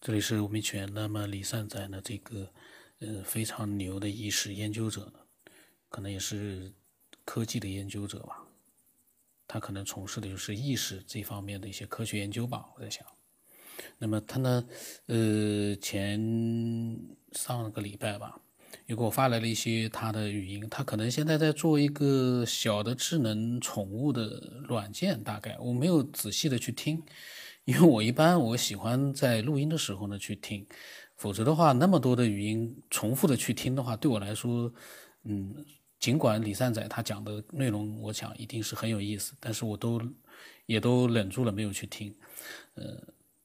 这里是吴明全。那么李善宰呢？这个呃非常牛的意识研究者，可能也是科技的研究者吧。他可能从事的就是意识这方面的一些科学研究吧。我在想，那么他呢，呃前上个礼拜吧，又给我发来了一些他的语音。他可能现在在做一个小的智能宠物的软件，大概我没有仔细的去听。因为我一般我喜欢在录音的时候呢去听，否则的话那么多的语音重复的去听的话，对我来说，嗯，尽管李善仔他讲的内容，我想一定是很有意思，但是我都也都忍住了没有去听，呃，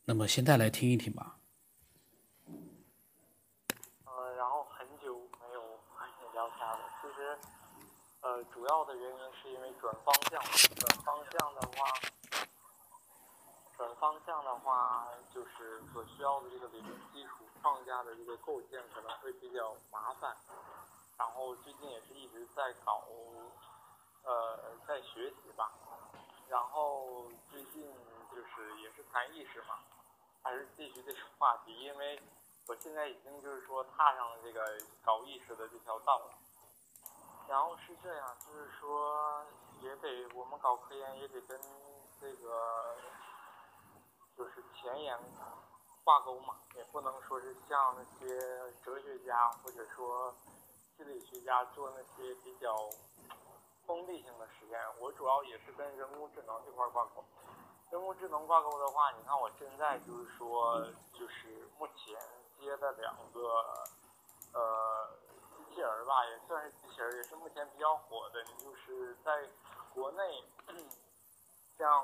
那么现在来听一听吧。呃，然后很久没有和你聊天了，其实，呃，主要的原因是因为转方向，转方向的话。转方向的话，就是所需要的这个理论基础框架的这个构建可能会比较麻烦。然后最近也是一直在搞，呃，在学习吧。然后最近就是也是谈意识嘛，还是继续这个话题，因为我现在已经就是说踏上了这个搞意识的这条道了。然后是这样，就是说也得我们搞科研也得跟这个。就是前沿挂钩嘛，也不能说是像那些哲学家或者说心理学家做那些比较封闭性的实验。我主要也是跟人工智能这块挂钩。人工智能挂钩的话，你看我现在就是说，就是目前接的两个呃机器人吧，也算是机器人，也是目前比较火的。就是在国内，像。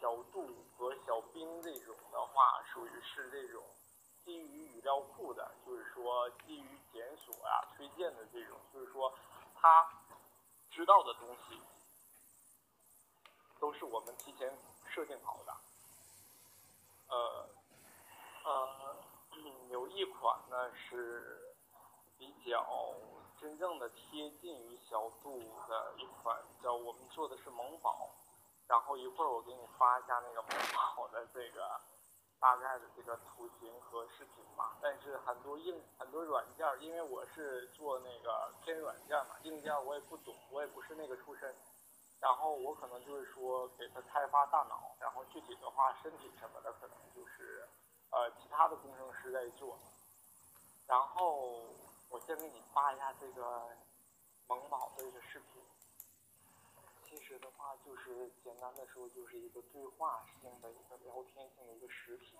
小度和小兵这种的话，属于是这种基于语料库的，就是说基于检索啊、推荐的这种，就是说他知道的东西都是我们提前设定好的。呃呃，有一款呢是比较真正的贴近于小度的一款，叫我们做的是萌宝。然后一会儿我给你发一下那个萌宝的这个大概的这个图形和视频吧。但是很多硬很多软件，因为我是做那个偏软件嘛，硬件我也不懂，我也不是那个出身。然后我可能就是说给他开发大脑，然后具体的话身体什么的可能就是呃其他的工程师在做。然后我先给你发一下这个萌宝的这个视频。其实的话，就是简单的说，就是一个对话性的一个聊天性的一个实体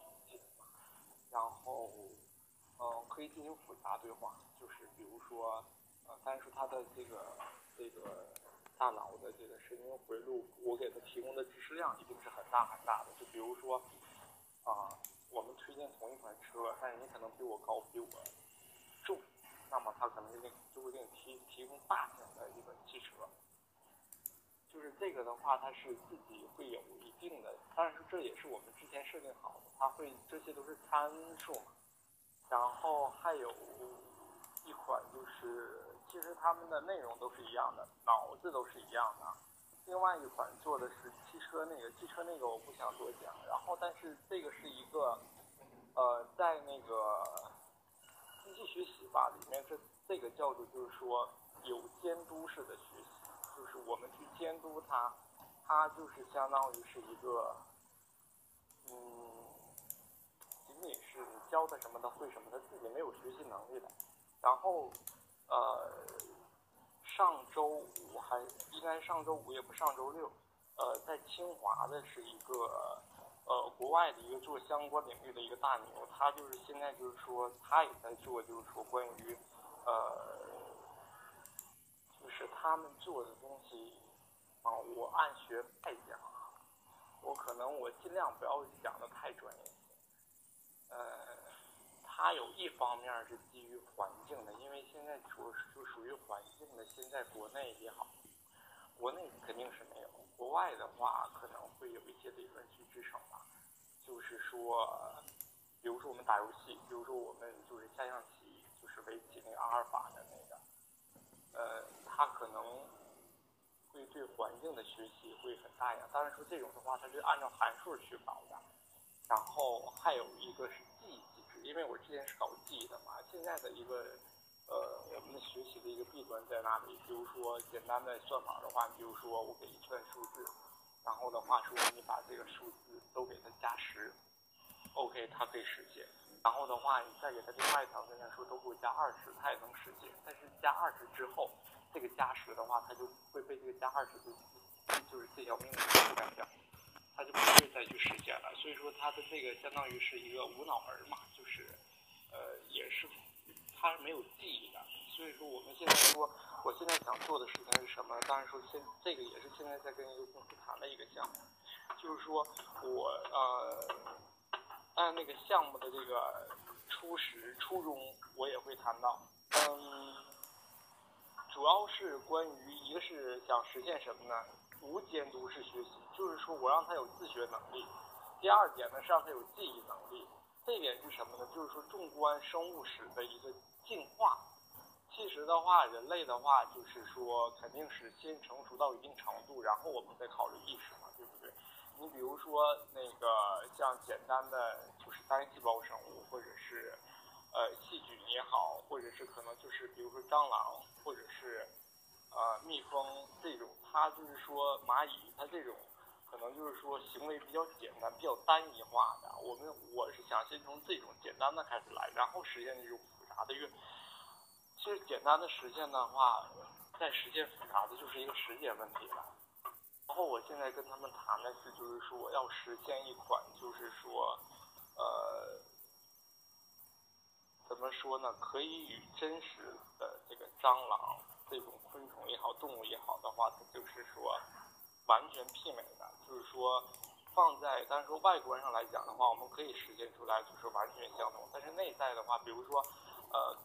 然后，嗯，可以进行复杂对话，就是比如说，呃，但是它的这个这个大脑的这个神经回路，我给它提供的知识量一定是很大很大的。就比如说，啊，我们推荐同一款车，但是你可能比我高，比我重，那么它可能就给就会给你提提供大型的一个汽车。就是这个的话，它是自己会有一定的，但是这也是我们之前设定好的，它会这些都是参数嘛。然后还有一款就是，其实它们的内容都是一样的，脑子都是一样的。另外一款做的是汽车那个，汽车那个我不想多讲。然后但是这个是一个，呃，在那个机器学习吧里面，这这个叫做就是说有监督式的学习。就是我们去监督他，他就是相当于是一个，嗯，仅仅是你教他什么他会什么，他自己没有学习能力的。然后，呃，上周五还应该上周五也不上周六，呃，在清华的是一个呃国外的一个做相关领域的一个大牛，他就是现在就是说他也在做，就是说关于呃。是他们做的东西啊，我按学派讲啊，我可能我尽量不要讲的太专业。呃，它有一方面是基于环境的，因为现在属就属于环境的。现在国内也好，国内肯定是没有，国外的话可能会有一些理论去支撑吧。就是说，比如说我们打游戏，比如说我们就是下象棋，就是围棋那个阿尔法的那个，呃。它可能会对环境的学习会很大呀。当然说这种的话，它是按照函数去搞的。然后还有一个是记忆机制，因为我之前是搞记忆的嘛。现在的一个呃，我们的学习的一个弊端在哪里？比如说简单的算法的话，比如说我给一串数字，然后的话说你把这个数字都给它加十，OK，它可以实现。然后的话，你再给它另外一条跟他说都给我加二十，它也能实现。但是加二十之后，这个加十的话，它就会被这个加二十的，就是这条命令覆盖掉。它就不会再去实现了，所以说它的这个相当于是一个无脑儿嘛，就是，呃，也是，它是没有记忆的。所以说我们现在说，我现在想做的事情是什么？当然说现这个也是现在在跟一个公司谈的一个项目，就是说我呃按那个项目的这个初始初衷，我也会谈到，嗯，主要是关于一个是想实现什么呢？无监督式学习，就是说我让他有自学能力。第二点呢是让他有记忆能力。这一点是什么呢？就是说纵观生物史的一个进化。其实的话，人类的话就是说肯定是先成熟到一定程度，然后我们再考虑意识嘛，对不对？你比如说那个像简单的就是单细胞生物，或者是呃细菌也好，或者是可能就是比如说蟑螂，或者是。呃，蜜蜂这种，它就是说蚂蚁，它这种可能就是说行为比较简单、比较单一化的。我们我是想先从这种简单的开始来，然后实现这种复杂的运。其实简单的实现的话，再实现复杂的就是一个时间问题了。然后我现在跟他们谈的是，就是说要实现一款，就是说，呃，怎么说呢？可以与真实的这个蟑螂。这种昆虫也好，动物也好的话，它就是说完全媲美的，就是说放在，但是说外观上来讲的话，我们可以实现出来就是完全相同。但是内在的话，比如说呃，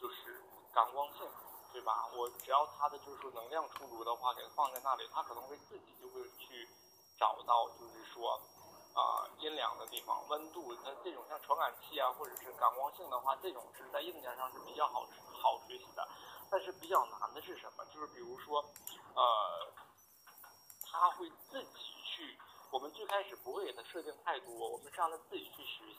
就是感光性，对吧？我只要它的就是说能量充足的话，给它放在那里，它可能会自己就会去找到，就是说啊阴凉的地方，温度，它这种像传感器啊，或者是感光性的话，这种是在硬件上是比较好好学习的。但是比较难的是什么？就是比如说，呃，他会自己去。我们最开始不会给他设定太多，我们是让他自己去学习。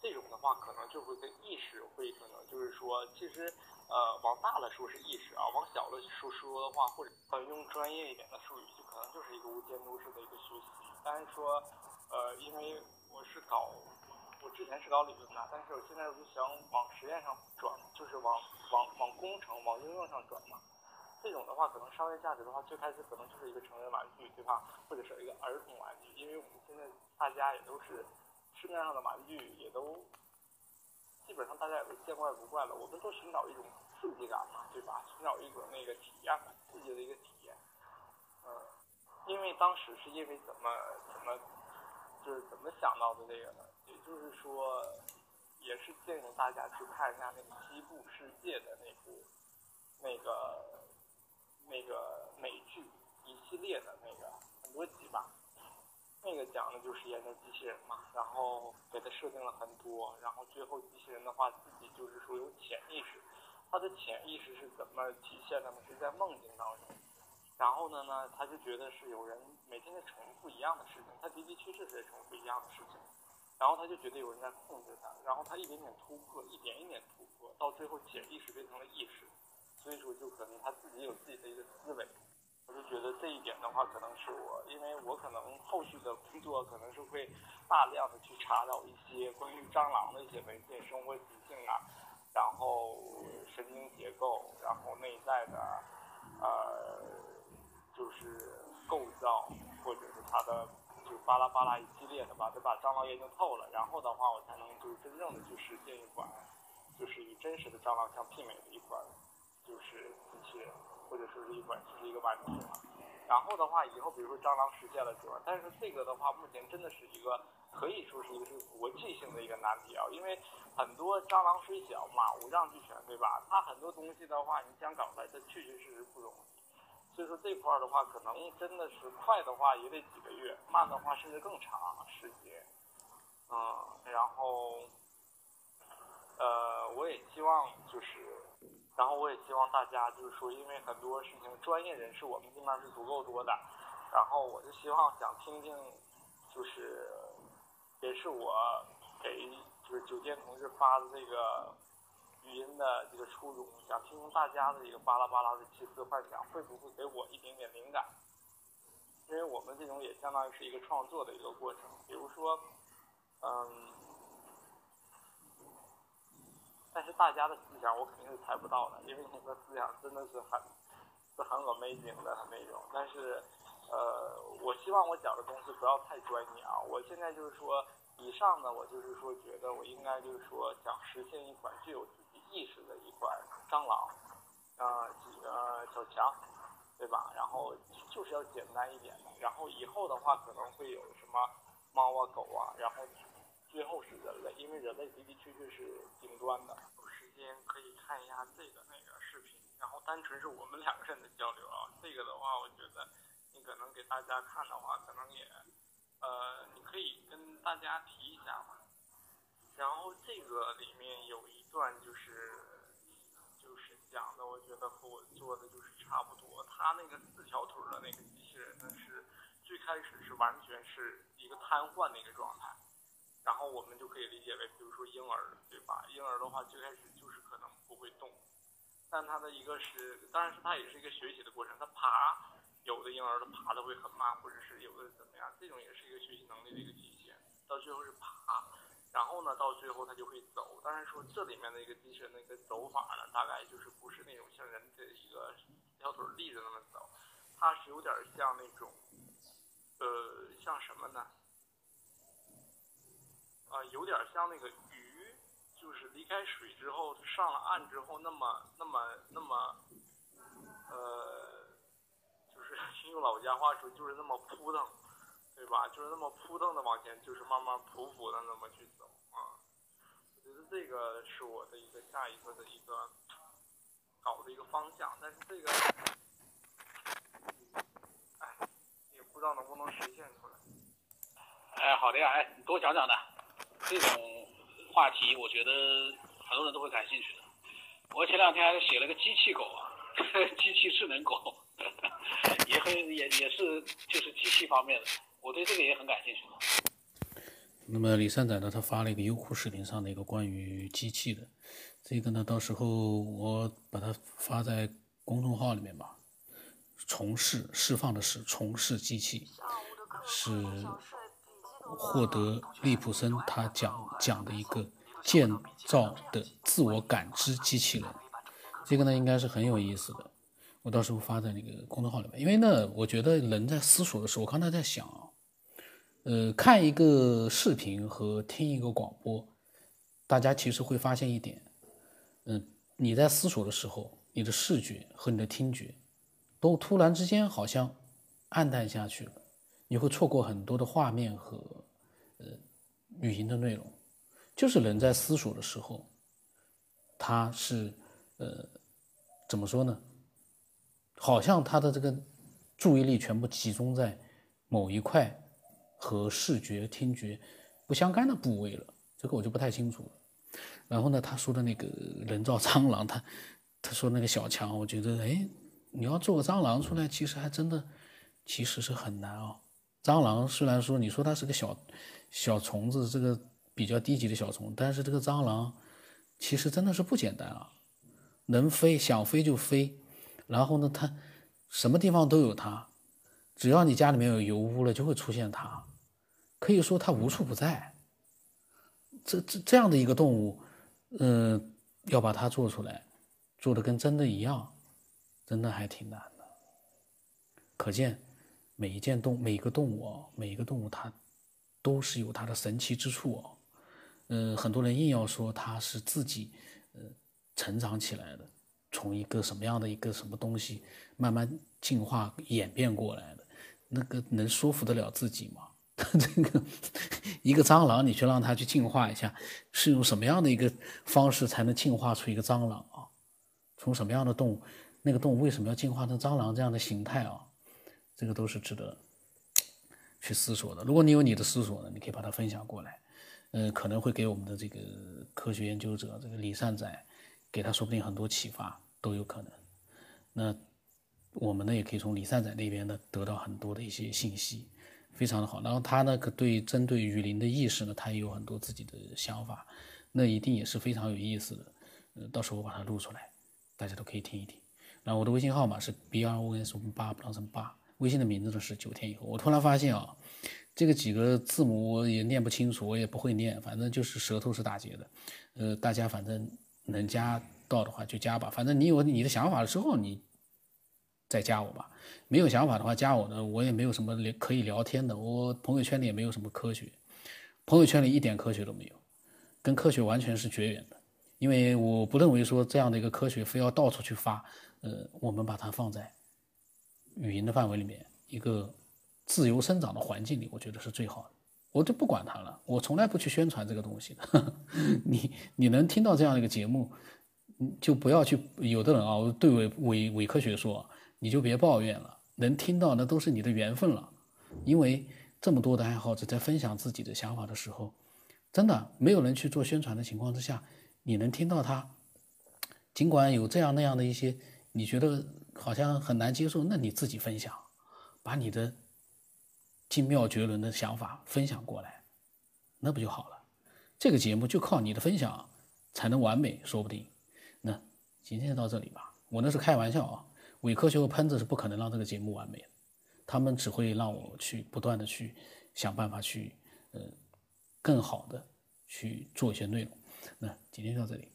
这种的话，可能就会跟意识会可能就是说，其实呃，往大了说是意识啊，往小了说说的话，或者呃用专业一点的术语，就可能就是一个无监督式的一个学习。但是说，呃，因为我是搞。我之前是搞理论的，但是我现在我就想往实验上转，就是往往往工程、往应用上转嘛。这种的话，可能商业价值的话，最开始可能就是一个成人玩具，对吧？或者是一个儿童玩具，因为我们现在大家也都是市面上的玩具也都基本上大家也都见怪不怪了。我们都寻找一种刺激感嘛，对吧？寻找一种那个体验，刺激的一个体验。因为当时是因为怎么怎么就是怎么想到的这个呢？也就是说，也是建议大家去看一下那个《西部世界》的那部，那个那个美剧一系列的那个很多集吧。那个讲的就是研究机器人嘛，然后给它设定了很多，然后最后机器人的话自己就是说有潜意识，它的潜意识是怎么体现的呢？是在梦境当中。然后呢呢，他就觉得是有人每天在重复一样的事情，他的的确确是在重复一样的事情。然后他就觉得有人在控制他，然后他一点点突破，一点一点突破，到最后潜意识变成了意识，所以说就可能他自己有自己的一个思维。我就觉得这一点的话，可能是我，因为我可能后续的工作可能是会大量的去查找一些关于蟑螂的一些文献，生活习性啊，然后神经结构，然后内在的呃就是构造，或者是它的就。巴拉巴拉一系列的吧，得把蟑螂研究透了，然后的话，我才能就是真正的去实现一款，就是与真实的蟑螂相媲美的一款，就是机器人，或者说是一款就是一个玩具嘛。然后的话，以后比如说蟑螂实现了之后，但是这个的话，目前真的是一个可以说是一个是国际性的一个难题啊，因为很多蟑螂虽小嘛，五脏俱全，对吧？它很多东西的话，你想搞出来，它确确实实不容易。所以说这块儿的话，可能真的是快的话也得几个月，慢的话甚至更长时间。嗯，然后，呃，我也希望就是，然后我也希望大家就是说，因为很多事情专业人士我们这边是足够多的，然后我就希望想听听，就是也是我给就是酒店同事发的这个语音的这个初衷，想听听大家的一个巴拉巴拉的奇思幻想，会不会给我一点点灵感？因为我们这种也相当于是一个创作的一个过程，比如说，嗯，但是大家的思想我肯定是猜不到的，因为你的思想真的是很是很 amazing 的那种，但是。呃，我希望我讲的东西不要太专业啊！我现在就是说，以上呢，我就是说，觉得我应该就是说，想实现一款具有自意识的一块蟑螂，呃，呃，小强，对吧？然后就是要简单一点的，然后以后的话可能会有什么猫啊、狗啊，然后最后是人类，因为人类的的确确是顶端的。有时间可以看一下这个那个视频，然后单纯是我们两个人的交流啊。这个的话，我觉得你。可能给大家看的话，可能也，呃，你可以跟大家提一下嘛。然后这个里面有一段就是，就是讲的，我觉得和我做的就是差不多。他那个四条腿的那个机器人呢，是最开始是完全是一个瘫痪的一个状态。然后我们就可以理解为，比如说婴儿，对吧？婴儿的话最开始就是可能不会动，但他的一个是，当然是他也是一个学习的过程，他爬。有的婴儿他爬的会很慢，或者是有的怎么样，这种也是一个学习能力的一个体现。到最后是爬，然后呢，到最后他就会走。但是说这里面的一个机器人的一个走法呢，大概就是不是那种像人的一个一条腿立着那么走，它是有点像那种，呃，像什么呢？啊，有点像那个鱼，就是离开水之后它上了岸之后那么那么那么，呃。就是 用老家话说，就是那么扑腾，对吧？就是那么扑腾的往前，就是慢慢匍匐的那么去走啊。我觉得这个是我的一个下一个的一个搞的一个方向，但是这个，哎，也不知道能不能实现出来。哎，好的呀，哎，你多讲讲的，这种话题我觉得很多人都会感兴趣的。我前两天还写了个机器狗啊，机器智能狗。也很也也是就是机器方面的，我对这个也很感兴趣。那么李善宰呢，他发了一个优酷视频上的一个关于机器的，这个呢，到时候我把它发在公众号里面吧。从事释放的是从事机器，是获得利普森他讲讲的一个建造的自我感知机器人，这个呢应该是很有意思的。我到时候发在那个公众号里面，因为呢，我觉得人在思索的时候，我刚才在想啊，呃，看一个视频和听一个广播，大家其实会发现一点，嗯，你在思索的时候，你的视觉和你的听觉都突然之间好像暗淡下去了，你会错过很多的画面和呃语音的内容，就是人在思索的时候，他是呃怎么说呢？好像他的这个注意力全部集中在某一块和视觉、听觉不相干的部位了，这个我就不太清楚了。然后呢，他说的那个人造蟑螂，他他说那个小强，我觉得哎，你要做个蟑螂出来，其实还真的其实是很难哦。蟑螂虽然说你说它是个小小虫子，这个比较低级的小虫，但是这个蟑螂其实真的是不简单啊，能飞，想飞就飞。然后呢，它什么地方都有它，只要你家里面有油污了，就会出现它，可以说它无处不在。这这这样的一个动物，嗯，要把它做出来，做的跟真的一样，真的还挺难的。可见每一件动每个动物啊，每一个动物它都是有它的神奇之处啊。嗯，很多人硬要说它是自己呃成长起来的。从一个什么样的一个什么东西慢慢进化演变过来的，那个能说服得了自己吗？这个一个蟑螂，你去让它去进化一下，是用什么样的一个方式才能进化出一个蟑螂啊？从什么样的动物，那个动物为什么要进化成蟑螂这样的形态啊？这个都是值得去思索的。如果你有你的思索呢，你可以把它分享过来，嗯，可能会给我们的这个科学研究者这个李善仔。给他说不定很多启发都有可能，那我们呢也可以从李善仔那边呢得到很多的一些信息，非常的好。然后他呢，可对针对雨林的意识呢，他也有很多自己的想法，那一定也是非常有意思的。呃，到时候我把它录出来，大家都可以听一听。然后我的微信号码是 b r o n s 八不当成八，微信的名字呢是九天以后。我突然发现啊，这个几个字母我也念不清楚，我也不会念，反正就是舌头是打结的。呃，大家反正能加到的话就加吧，反正你有你的想法了之后你再加我吧。没有想法的话加我呢，我也没有什么聊可以聊天的，我朋友圈里也没有什么科学，朋友圈里一点科学都没有，跟科学完全是绝缘的。因为我不认为说这样的一个科学非要到处去发，呃，我们把它放在语音的范围里面，一个自由生长的环境里，我觉得是最好的。我就不管它了，我从来不去宣传这个东西的。你你能听到这样的一个节目，就不要去。有的人啊，对伪伪伪科学说，你就别抱怨了。能听到那都是你的缘分了，因为这么多的爱好者在分享自己的想法的时候，真的没有人去做宣传的情况之下，你能听到他，尽管有这样那样的一些你觉得好像很难接受，那你自己分享，把你的。精妙绝伦的想法分享过来，那不就好了？这个节目就靠你的分享才能完美，说不定。那今天就到这里吧，我那是开玩笑啊。伪科学和喷子是不可能让这个节目完美的，他们只会让我去不断的去想办法去，呃，更好的去做一些内容。那今天就到这里。